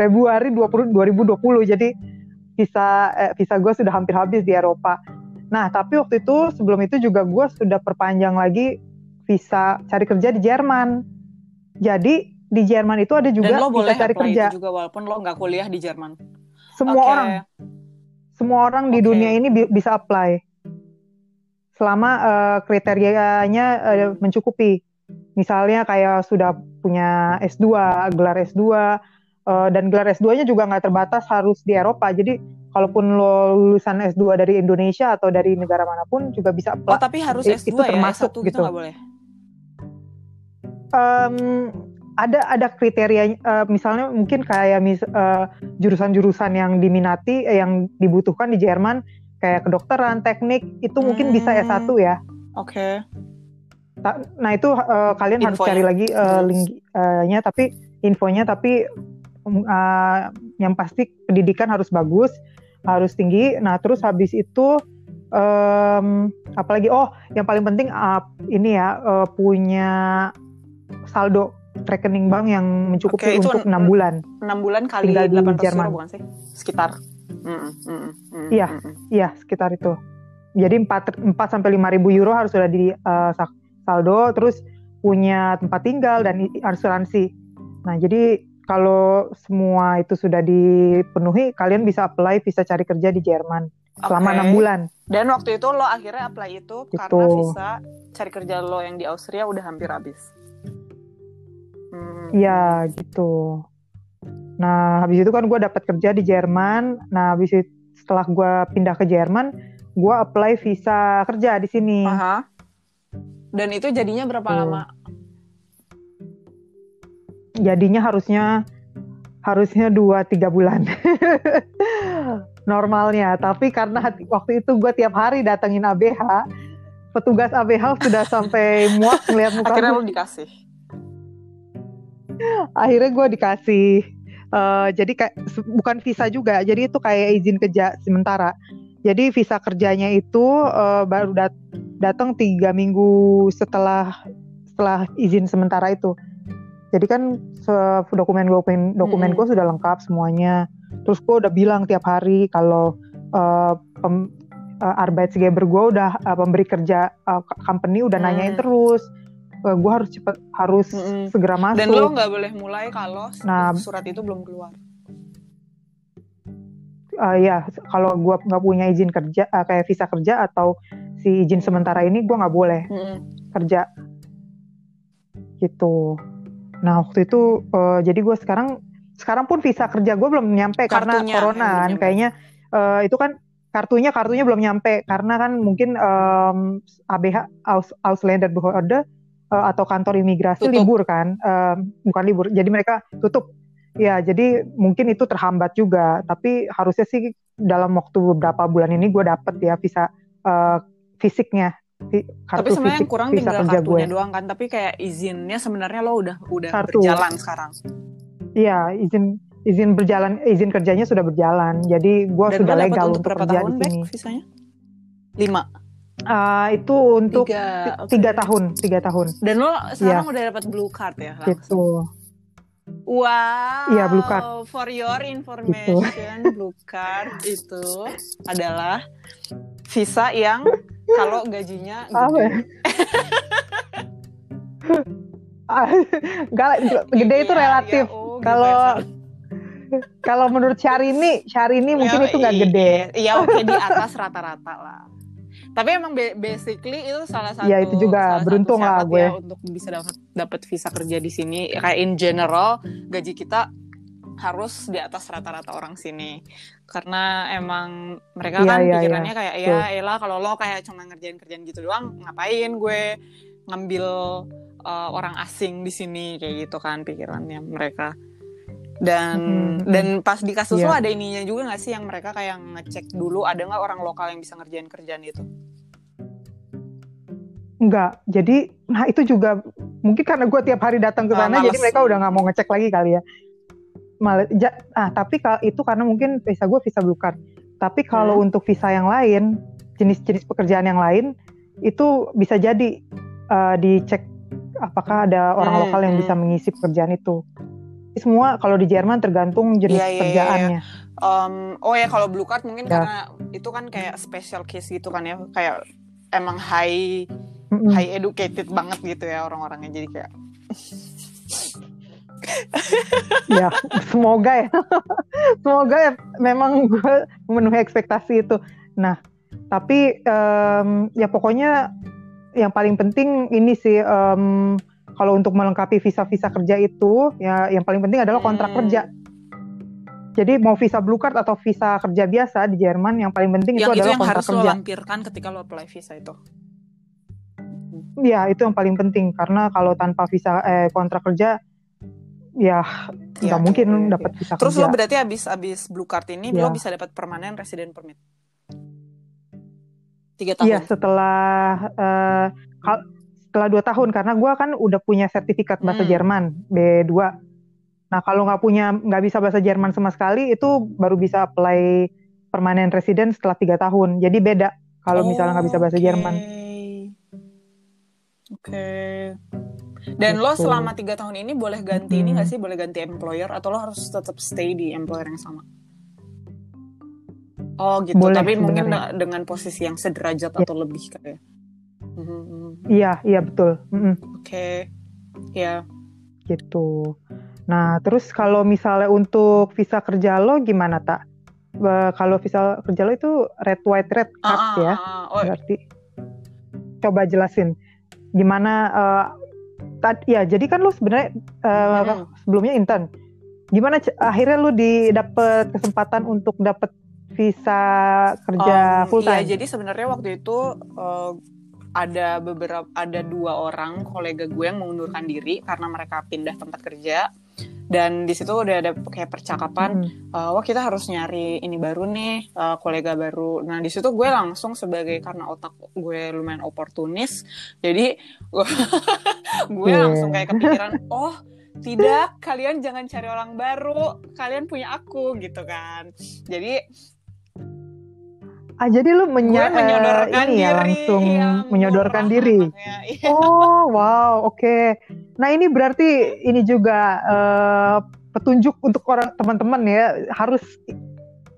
Februari 20, 2020. Jadi visa eh, visa gue sudah hampir habis di Eropa. Nah tapi waktu itu sebelum itu juga gue sudah perpanjang lagi visa cari kerja di Jerman. Jadi di Jerman itu ada juga Dan lo visa boleh cari kerja. Itu juga walaupun lo nggak kuliah di Jerman. Semua okay. orang semua orang okay. di dunia ini bi bisa apply selama uh, kriterianya uh, mencukupi. Misalnya kayak sudah punya S2, gelar S2 uh, eh, dan gelar S2-nya juga nggak terbatas harus di Eropa. Jadi kalaupun lo lulusan S2 dari Indonesia atau dari negara mana pun juga bisa apply. Oh, tapi harus S2 itu ya? termasuk S1 gitu. gitu boleh. Um, ada ada kriteria uh, misalnya mungkin kayak mis, uh, jurusan-jurusan yang diminati eh, yang dibutuhkan di Jerman kayak kedokteran, teknik itu hmm. mungkin bisa hmm. S1 ya. Oke. Okay. Nah, itu uh, kalian harus cari lagi uh, linknya uh, tapi infonya tapi uh, yang pasti pendidikan harus bagus, harus tinggi. Nah, terus habis itu um, apalagi oh yang paling penting uh, ini ya uh, punya saldo rekening bank yang mencukupi okay, untuk enam bulan. Enam bulan kali delapan ratus euro bukan sih? Sekitar. iya, iya sekitar itu. Jadi empat empat sampai lima ribu euro harus sudah di uh, saldo, terus punya tempat tinggal dan asuransi. Nah jadi kalau semua itu sudah dipenuhi, kalian bisa apply visa cari kerja di Jerman selama enam bulan. Dan waktu itu lo akhirnya apply itu, itu karena visa cari kerja lo yang di Austria udah hampir habis. Iya gitu. Nah habis itu kan gue dapat kerja di Jerman. Nah habis itu setelah gue pindah ke Jerman, gue apply visa kerja di sini. Aha. Dan itu jadinya berapa Tuh. lama? Jadinya harusnya harusnya dua tiga bulan. Normalnya, tapi karena waktu itu gue tiap hari datengin ABH, petugas ABH sudah sampai muak melihat muka Akhirnya lu dikasih. Akhirnya gue dikasih. eh, jadi kayak bukan visa juga, jadi itu kayak izin kerja sementara. Jadi visa kerjanya itu eh, baru dat- datang tiga minggu setelah setelah izin sementara itu. Jadi kan dokumen dokumen dokumen Mm-mm. gue sudah lengkap semuanya. Terus gue udah bilang tiap hari kalau pem, eh, Arbeitsgeber gue udah eh, pemberi kerja eh, company udah nanyain Hmm. terus. Gue harus cepet harus Mm-mm. segera masuk. Dan lo nggak boleh mulai kalau Nah. surat itu belum keluar. Eh, ya kalau gue nggak punya izin kerja eh, kayak visa kerja atau si izin sementara ini gue nggak boleh Mm-mm. kerja gitu. Nah waktu itu eh, jadi gue sekarang sekarang pun visa kerja gue belum nyampe karena Kartunya corona yang belum kan kayaknya eh, itu kan kartunya kartunya belum nyampe karena kan mungkin em, ABH Aus, Ausländer Eh, atau kantor imigrasi Tutup. libur kan Em, bukan libur jadi mereka tutup ya jadi mungkin itu terhambat juga tapi harusnya sih dalam waktu beberapa bulan ini gue dapet ya visa eh, fisiknya kartu Tapi sebenarnya fisik yang kurang tinggal kerja gue kartunya doang kan. Tapi kayak izinnya sebenarnya lo udah udah Kartu. berjalan sekarang. Iya, izin izin berjalan, izin kerjanya sudah berjalan. Jadi gue sudah legal untuk untuk kerja tahun di back sini. visanya? Lima. Ah, itu untuk tiga, ti- oke. tiga tahun, tiga tahun. Dan lo sekarang udah dapat blue card ya langsung. Gitu. Wow. Iya, blue card. For your information, blue card itu adalah visa yang kalau gajinya Apa gede. ya? Enggak, gede itu Iya, relatif. iya, oh, gitu Kalau ya, sorry. kalau menurut Syahrini, Syahrini mungkin Ya, itu nggak iya, gede. Iya oke di atas rata-rata lah. Tapi emang ba- basically itu salah satu Ya, itu juga. Beruntung lah gue. ya untuk bisa dapat dapat visa kerja di sini. Kayak in general gaji kita harus di atas rata-rata orang sini. Karena emang mereka Iya, kan iya, pikirannya kayak ya elah kalau lo kayak cuma ngerjain kerjaan gitu doang, ngapain gue ngambil uh, orang asing di sini kayak gitu kan pikirannya mereka. Dan Mhm. dan pas di kasus Iya. lo ada ininya juga nggak sih yang mereka kayak ngecek dulu ada nggak orang lokal yang bisa ngerjain kerjaan itu? Enggak. Jadi, nah itu juga mungkin karena gue tiap hari datang ke Ah, sana, jadi males. mereka udah nggak mau ngecek lagi kali ya. Mal, ja- ah, tapi kalau itu karena mungkin visa gue visa blue card. Tapi kalau Hmm. untuk visa yang lain, jenis-jenis pekerjaan yang lain, itu bisa jadi eh, dicek apakah ada orang Hmm, lokal yang hmm. bisa mengisi pekerjaan itu. Semua kalau di Jerman tergantung jenis Iya, iya, iya, pekerjaannya. Um, oh ya kalau blue card mungkin Ya. karena itu kan kayak special case gitu kan ya kayak emang high Mm-mm. high educated banget gitu ya orang-orangnya jadi kayak ya semoga ya semoga ya memang gue memenuhi ekspektasi itu nah tapi em, ya pokoknya yang paling penting ini sih em, kalau untuk melengkapi visa-visa kerja itu ya yang paling penting adalah kontrak Hmm. kerja jadi mau visa blue card atau visa kerja biasa di Jerman yang paling penting yang itu itu adalah yang kontrak harus lo kerja lampirkan ketika lo apply visa itu. ya itu yang paling penting karena kalau tanpa visa eh, kontrak kerja ya nggak Ya, mungkin oke. dapat visa Terus kerja lo berarti abis abis blue card ini Ya. lo bisa dapat permanen resident permit. Tiga tahun. Iya setelah eh, kal- setelah dua tahun karena gue kan udah punya sertifikat bahasa Hmm. Jerman B2. Nah kalau nggak punya nggak bisa bahasa Jerman sama sekali itu baru bisa apply permanent resident setelah tiga tahun. Jadi beda kalau misalnya nggak bisa bahasa Oke. Jerman. Oke. Dan lo Gitu. selama tiga tahun ini boleh ganti ini Hmm. nggak sih? Boleh ganti employer atau lo harus tetap stay di employer yang sama? Oh gitu. Boleh Tapi mungkin sebenarnya. de- dengan posisi yang sederajat Ya. atau lebih kayak. Mhm. Iya iya betul. Mm-mm, Oke. Ya. gitu. Nah terus kalau misalnya untuk visa kerja lo gimana tak? Kalau visa kerja lo itu red white red card Ah, ah, ya? ah, ah. Oh, berarti coba jelasin gimana eh tad- ya jadi kan lu sebenarnya eh, Mm-mm. sebelumnya intern gimana c- akhirnya lu didapet kesempatan untuk dapet visa kerja Um, full time Iya, jadi sebenarnya waktu itu uh, ada beberapa ada dua orang kolega gue yang mengundurkan diri karena mereka pindah tempat kerja. dan di situ udah ada kayak percakapan hmm. uh, wah kita harus nyari ini baru nih uh, kolega baru nah di situ gue langsung sebagai karena otak gue lumayan oportunis jadi gue, gue yeah. langsung kayak kepikiran oh tidak kalian jangan cari orang baru kalian punya aku gitu kan jadi Ah jadi lu menya gue menyodorkan uh, ini ya, diri, ya langsung ya, menyodorkan diri. iya. Oh wow oke. Okay. Nah ini berarti ini juga uh, petunjuk untuk orang teman-teman ya harus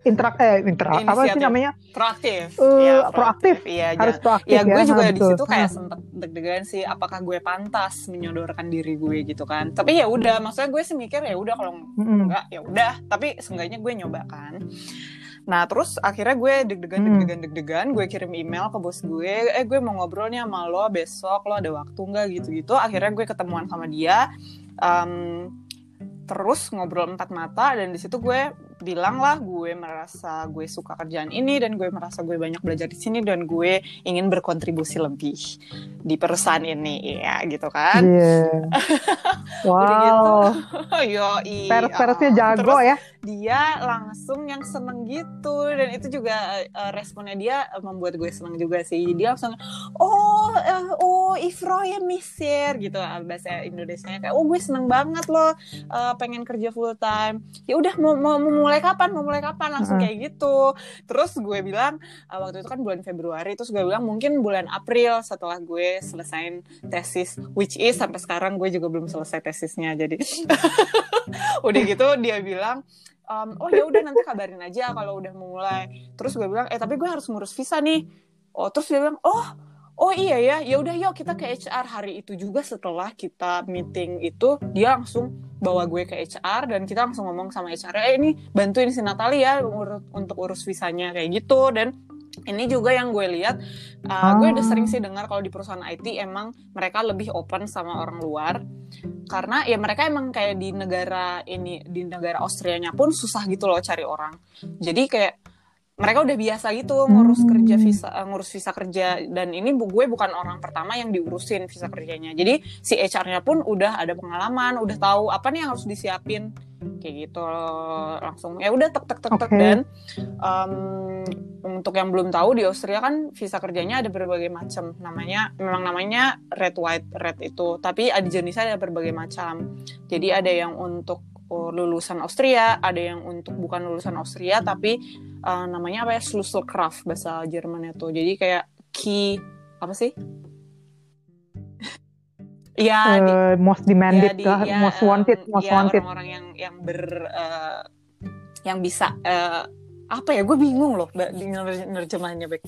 interak eh interak apa sih namanya proaktif uh, ya, proaktif, iya harus proaktif ya, ya gue juga di situ kayak sempet deg-degan sih apakah gue pantas menyodorkan diri gue gitu kan tapi ya udah maksudnya gue sih mikir ya udah kalau mm -hmm. enggak ya udah tapi seenggaknya gue nyoba kan Nah terus akhirnya gue deg-degan hmm. deg-degan deg-degan gue kirim email ke bos gue eh gue mau ngobrolnya sama lo besok lo ada waktu nggak gitu-gitu akhirnya gue ketemuan sama dia um, terus ngobrol empat mata dan di situ gue bilang lah gue merasa gue suka kerjaan ini dan gue merasa gue banyak belajar di sini dan gue ingin berkontribusi lebih di perusahaan ini. Ya gitu kan? Yeah. wow. Gitu, yo pers-persnya jago Terus, ya. dia langsung yang seneng gitu dan itu juga uh, responnya dia membuat gue seneng juga sih. Dia langsung oh uh, oh Ifro ya misir gitu. Bahasa Indonesia kayak oh gue seneng banget loh uh, pengen kerja full time. Ya udah mau mau mulai kapan mau mulai kapan langsung kayak gitu. Terus gue bilang uh, waktu itu kan bulan Februari terus gue bilang mungkin bulan April setelah gue selesain tesis which is sampai sekarang gue juga belum selesai tesisnya jadi udah gitu dia bilang um, oh ya udah nanti kabarin aja kalau udah mulai. Terus gue bilang eh tapi gue harus ngurus visa nih. Oh terus dia bilang oh oh iya ya ya udah yuk kita ke HR hari itu juga setelah kita meeting itu dia langsung bawa gue ke HR dan kita langsung ngomong sama HR eh ini bantuin si Natalia ur untuk urus visanya kayak gitu. Dan ini juga yang gue lihat uh, gue udah sering sih dengar kalau di perusahaan IT emang mereka lebih open sama orang luar. Karena ya mereka emang kayak di negara ini di negara Austrianya pun susah gitu loh cari orang. Jadi kayak mereka udah biasa gitu ngurus kerja visa uh, ngurus visa kerja. Dan ini bu gue bukan orang pertama yang diurusin visa kerjanya. Jadi si HR-nya pun udah ada pengalaman udah tahu apa nih yang harus disiapin. Kayak gitu langsung. Ya udah tek tek tek tek. Okay. dan um, untuk yang belum tahu di Austria kan visa kerjanya ada berbagai macam. Namanya memang namanya red white red itu. Tapi ada jenisnya ada berbagai macam. Jadi ada yang untuk lulusan Austria ada yang untuk bukan lulusan Austria tapi uh, namanya apa ya? Schlüsselkraft bahasa Jermannya tuh. Jadi kayak key apa sih? Ya uh, di, most demanded ya, di, ya, most wanted most ya, wanted. orang-orang yang yang ber uh, yang bisa uh, apa ya? Gue bingung loh nerjemahnya baik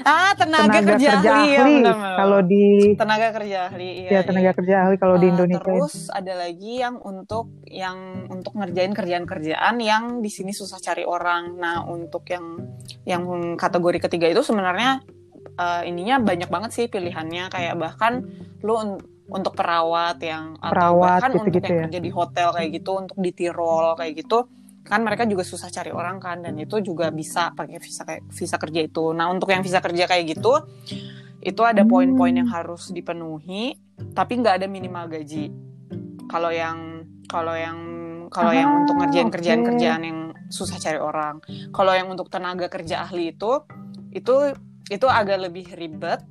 Ah, tenaga, tenaga kerja, kerja ahli, ahli. Ya, kalau di tenaga kerja ahli iya. Ya, tenaga iya. kerja ahli kalau uh, di ah, Indonesia. Terus ada lagi yang untuk yang untuk ngerjain kerjaan-kerjaan yang di sini susah cari orang. Nah, untuk yang yang kategori ketiga itu sebenarnya uh, ininya banyak banget sih pilihannya kayak bahkan lu un untuk perawat yang perawat, atau bahkan gitu, untuk gitu yang ya? kerja di hotel kayak gitu, untuk di Tirol kayak gitu kan mereka juga susah cari orang kan dan itu juga bisa pakai visa kayak visa kerja itu. Nah untuk yang visa kerja kayak gitu itu ada poin-poin yang harus dipenuhi tapi nggak ada minimal gaji. Kalau yang kalau yang kalau yang untuk ngerjain ah, kerjaan-kerjaan yang susah cari orang. Kalau yang untuk tenaga kerja ahli itu itu itu agak lebih ribet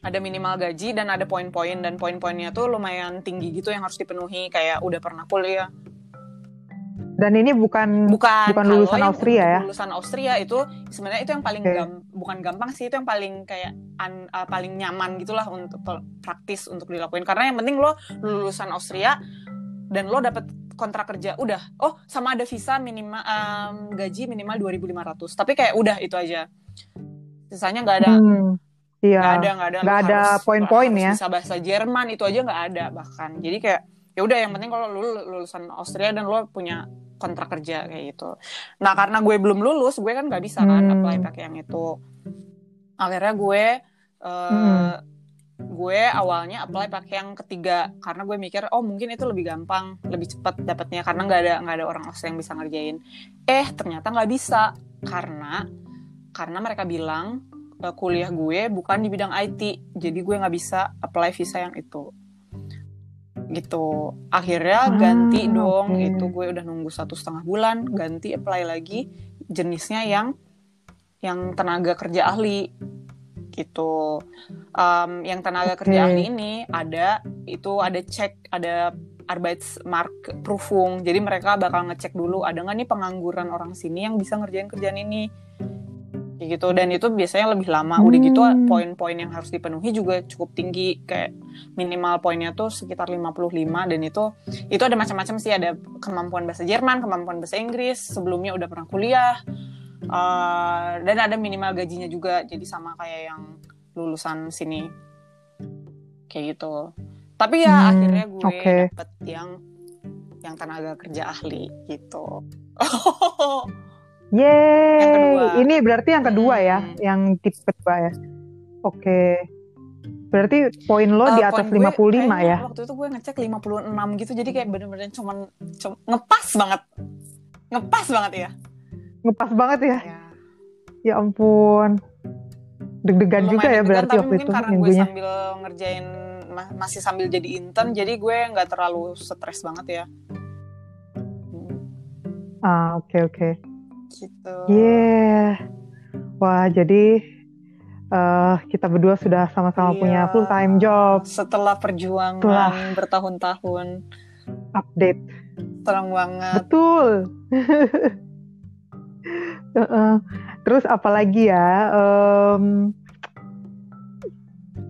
ada minimal gaji dan ada poin-poin dan poin-poinnya tuh lumayan tinggi gitu yang harus dipenuhi kayak udah pernah kuliah dan ini bukan bukan, bukan lulusan Austria ya? Lulusan Austria itu sebenarnya itu yang paling okay. gam, bukan gampang sih itu yang paling kayak un, uh, paling nyaman gitulah untuk praktis untuk dilakuin. Karena yang penting lo lulusan Austria dan lo dapet kontrak kerja udah. Oh sama ada visa minimal um, gaji minimal 2.500 tapi kayak udah itu aja. Sisanya nggak ada. Hmm, iya. Nggak ada nggak ada. Nggak ada poin-poin ya. bisa bahasa Jerman itu aja nggak ada bahkan. Jadi kayak ya udah yang penting kalau lu lulusan Austria dan lo punya kontrak kerja kayak gitu. Nah karena gue belum lulus, gue kan nggak bisa kan hmm. apply pakai yang itu. Akhirnya gue uh, hmm. gue awalnya apply pakai yang ketiga karena gue mikir oh mungkin itu lebih gampang, lebih cepat dapatnya karena nggak ada nggak ada orang Austria yang bisa ngerjain. Eh ternyata nggak bisa karena karena mereka bilang uh, kuliah gue bukan di bidang IT, jadi gue nggak bisa apply visa yang itu. Gitu akhirnya Ah, ganti dong oke. itu gue udah nunggu satu setengah bulan ganti apply lagi jenisnya yang yang tenaga kerja ahli gitu Em, yang tenaga Oke. kerja ahli ini ada itu ada cek ada Arbeitsmarktprüfung jadi mereka bakal ngecek dulu ada nggak nih pengangguran orang sini yang bisa ngerjain kerjaan ini gitu. Dan itu biasanya lebih lama. Udah gitu Hmm. poin-poin yang harus dipenuhi juga cukup tinggi. Kayak minimal poinnya tuh sekitar 55 dan itu itu ada macam-macam sih. Ada kemampuan bahasa Jerman kemampuan bahasa Inggris. Sebelumnya udah pernah kuliah. Eh, dan ada minimal gajinya juga. Jadi sama kayak yang lulusan sini. Kayak gitu. Tapi ya Hmm, akhirnya gue oke. dapet yang yang tenaga kerja ahli gitu Yeay, ini berarti yang kedua ya, Hmm. yang tipe kedua ya. Oke. Berarti poin lo di Eh, atas gue 55 kayaknya ya. Waktu itu gue ngecek 56 gitu jadi kayak bener-bener cuman cum- ngepas banget. Ngepas banget ya. Ngepas banget ya. Ya. Ya ampun. Deg-degan juga ya deg-degan, berarti tapi waktu mungkin itu karena gue sambil ngerjain ma- masih sambil jadi intern jadi gue nggak terlalu stres banget ya. Ah, oke oke. Gitu. Yeah. Wah, jadi eh, kita berdua sudah sama-sama Iya. punya full time job. Setelah perjuangan Setelah. bertahun-tahun, Update. terang banget. Betul. Heeh. Terus apalagi ya? em,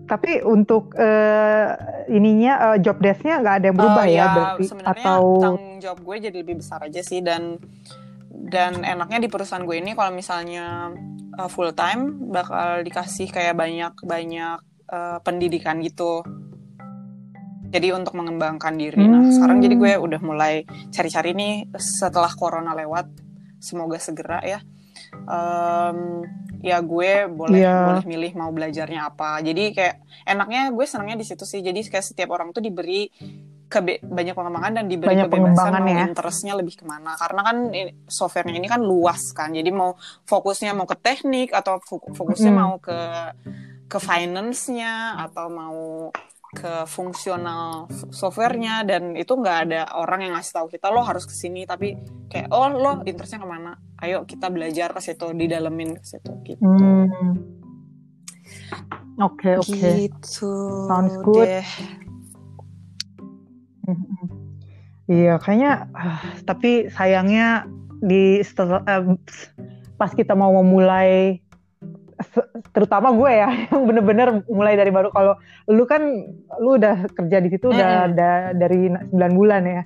tapi untuk eh, ininya eh, job desk-nya nggak ada yang berubah Eh, ya, berarti sebenarnya atau tanggung jawab gue jadi lebih besar aja sih dan dan enaknya di perusahaan gue ini kalau misalnya uh, full time bakal dikasih kayak banyak banyak uh, pendidikan gitu. Jadi untuk mengembangkan diri. Nah, Hmm. sekarang jadi gue udah mulai cari-cari nih setelah corona lewat. Semoga segera ya. Em, ya gue boleh Iya. boleh milih mau belajarnya apa. Jadi kayak enaknya gue senangnya di situ sih. Jadi kayak setiap orang tuh diberi kebe- banyak pengembangan dan diberi Banyak kebebasan pengembangan mau ya. interestnya lebih ke mana. Karena kan ini- softwarenya ini kan luas kan. Jadi mau fokusnya mau ke teknik atau fo- fokusnya Mm-mm. mau ke ke finance-nya atau mau ke fungsional softwarenya dan itu nggak ada orang yang ngasih tahu kita lo harus ke sini tapi kayak oh lo interestnya ke mana ayo kita belajar ke situ didalemin ke situ gitu Hmm. Oke oke. gitu Sounds good. deh. Mhm. Iya, kayaknya ah, tapi sayangnya di setelah eh, pas kita mau memulai terutama gue ya yang bener-bener mulai dari baru kalau lu kan lu udah kerja di situ udah Mm-mm. da- dari 9 bulan ya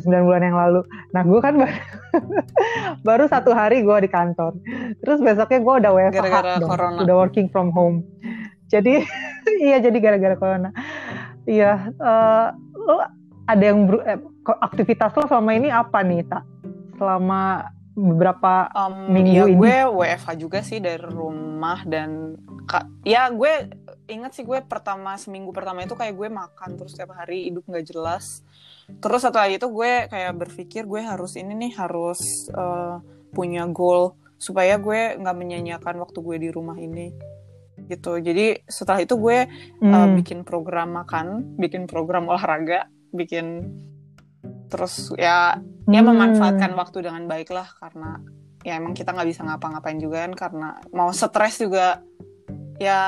9 bulan yang lalu nah gue kan baru, baru satu hari gue di kantor terus besoknya gue udah WFH Gara-gara dong, corona. udah working from home jadi iya jadi gara-gara corona iya eh, lu ada yang beru- eh, aktivitas lo selama ini apa nih tak selama beberapa Um, Minggu ya ini. gue WFH juga sih dari rumah dan ya gue inget sih gue pertama seminggu pertama itu kayak gue makan terus setiap hari hidup nggak jelas. Terus setelah itu gue kayak berpikir gue harus ini nih harus eh, punya goal supaya gue nggak menyanyiakan waktu gue di rumah ini gitu. Jadi setelah itu gue uh, Hmm. bikin program makan, bikin program olahraga, bikin terus ya ya Hmm. memanfaatkan waktu dengan baik lah karena ya emang kita nggak bisa ngapa-ngapain juga kan karena mau stres juga ya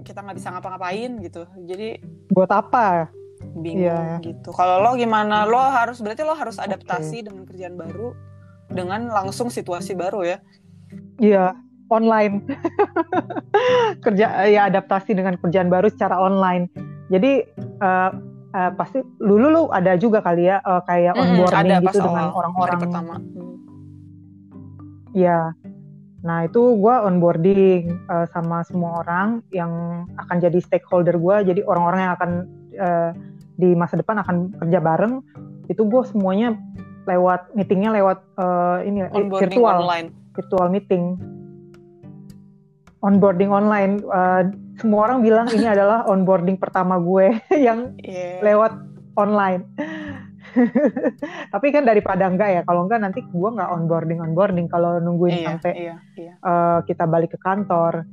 kita nggak bisa ngapa-ngapain gitu. Jadi buat apa? Bingung Iya. gitu. Kalau lo gimana? Lo harus berarti lo harus adaptasi dengan kerjaan baru dengan langsung situasi baru ya? Iya, online. Kerja ya adaptasi dengan kerjaan baru secara online. Jadi eh, eh, pasti dulu lu ada juga kali ya eh, kayak Mm-mm, onboarding ada gitu dengan orang-orang. pertama Hmm. Iya. Nah itu gua onboarding eh, sama semua orang yang akan jadi stakeholder gua. Jadi orang-orang yang akan eh, di masa depan akan kerja bareng. Itu gue semuanya lewat meetingnya lewat eh, ini onboarding virtual. online virtual meeting, onboarding online. Uh, semua orang bilang ini adalah onboarding pertama gue yang Iya. lewat online. Tapi kan daripada enggak ya, kalau enggak nanti gue nggak onboarding onboarding kalau nungguin iya, sampai iya, iya. uh, kita balik ke kantor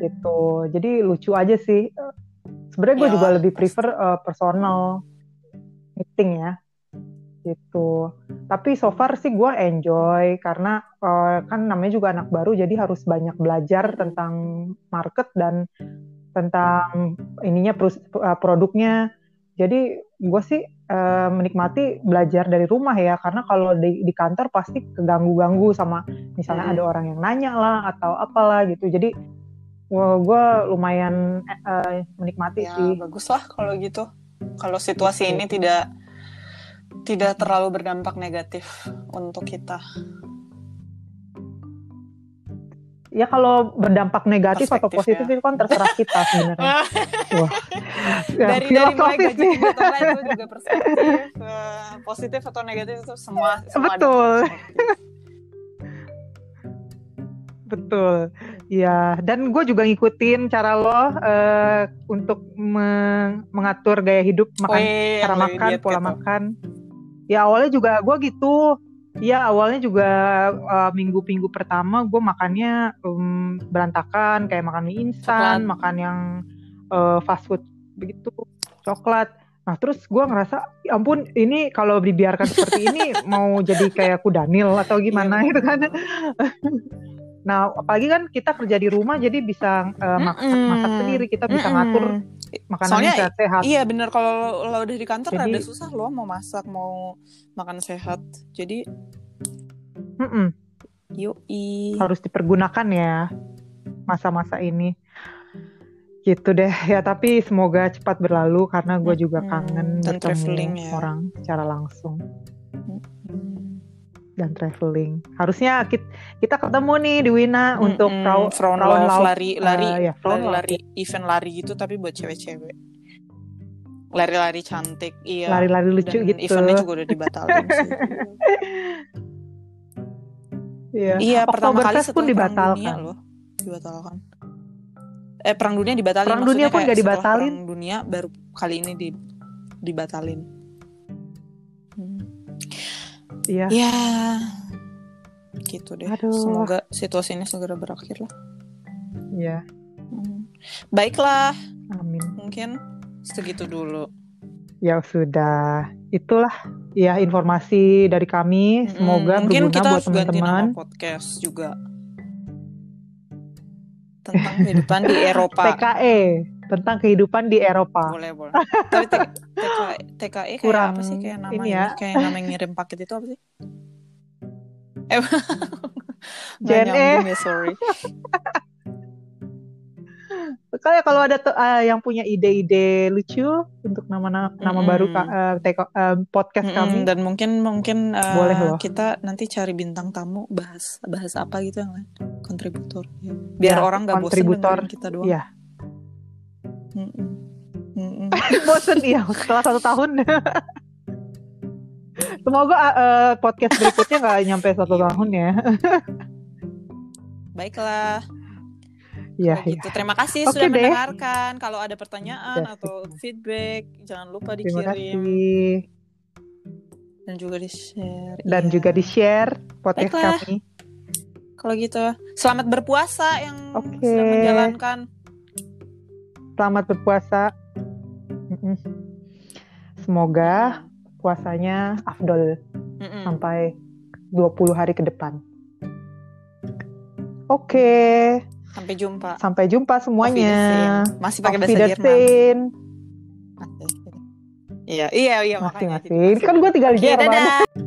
gitu. Jadi lucu aja sih. Sebenarnya gue Ya, juga lebih prefer uh, personal meeting ya gitu. Tapi so far sih gue enjoy karena uh, kan namanya juga anak baru jadi harus banyak belajar tentang market dan tentang ininya uh, produknya. Jadi gue sih uh, menikmati belajar dari rumah ya karena kalau di, di kantor pasti keganggu-ganggu sama misalnya hmm. ada orang yang nanya lah atau apalah gitu. Jadi gue lumayan uh, menikmati ya, sih. bagus lah kalau gitu. Kalau situasi ini tidak tidak terlalu berdampak negatif untuk kita. Ya kalau berdampak negatif atau positif ya. itu kan terserah kita sebenarnya. Wah, ya, dari dari mulai gaji itu juga perspektif uh, positif atau negatif itu semua, semua betul. betul, ya. Dan gue juga ngikutin cara lo uh, untuk mengatur gaya hidup, makan, oh, cara makan, pola gitu. makan ya awalnya juga gue gitu. Ya awalnya juga uh, minggu-minggu pertama gue makannya um, berantakan kayak makan mie instan makan yang uh, fast food begitu coklat. Nah terus gue ngerasa ya ampun ini kalau dibiarkan seperti ini mau jadi kayak kudanil atau gimana iya, gitu kan. Nah, apalagi kan kita kerja di rumah jadi bisa uh, masak, masak sendiri, kita bisa ngatur makanan Soalnya, sehat, sehat. Iya bener kalau lo udah di kantor jadi, ada susah loh mau masak, mau makan sehat. Jadi mm -mm. Yoi. Harus dipergunakan ya masa-masa ini. Gitu deh ya tapi semoga cepat berlalu karena gue juga kangen hmm, bertemu ya. orang secara langsung dan traveling. Harusnya kita, kita ketemu nih di Wina hmm, untuk hmm, front love, lari lari uh, ya, lari, lari event lari gitu tapi buat cewek-cewek. Lari-lari cantik, iya. Lari-lari lucu dan gitu. Eventnya juga udah dibatalkan sih. iya. Iya, pertama kali pun dibatalkan. Dunia loh, dibatalkan. Eh perang dunia dibatalin. Perang dunia pun gak dibatalin. Perang dunia baru kali ini di, dibatalin. Iya. Ya. Gitu deh. Aduh. Semoga situasi ini segera berakhir lah. Iya. Hmm. Baiklah. Amin. Mungkin segitu dulu. Ya sudah. Itulah ya informasi dari kami. Semoga hmm, mungkin kita buat teman-teman. podcast juga tentang kehidupan di Eropa. TKE tentang kehidupan di Eropa. Boleh boleh. Tapi TKE, TKE kayak Kurang apa sih kayak nama ini ya. Kayak nama ngirim paket itu apa sih? Eh, JNE. Ya, sorry. Kayak kalau ada uh, yang punya ide-ide lucu untuk nama-nama nama mm. baru uh, teko, uh, podcast mm, kami dan mungkin mungkin uh, boleh loh. kita nanti cari bintang tamu bahas bahas apa gitu yang lain kontributor ya. biar ya, orang nggak bosan kita doang. Ya. Mm -mm. bosan ya setelah satu tahun. Semoga uh, podcast berikutnya nggak nyampe satu tahun ya. Baiklah. Ya, gitu. ya. Terima kasih okay sudah deh. mendengarkan. Kalau ada pertanyaan ya, atau feedback, jangan lupa dikirim. Terima kasih. Dan juga di-share. Dan ya. juga di-share podcast Baiklah. kami. Kalau gitu, selamat berpuasa yang okay. sedang menjalankan. Selamat berpuasa. Semoga puasanya afdol Mm-mm. sampai 20 hari ke depan. Oke. Okay. Sampai jumpa. Sampai jumpa semuanya. Masih pakai bahasa Jerman. Iya, iya, iya. Masih, masih. Kan gue tinggal di Jerman.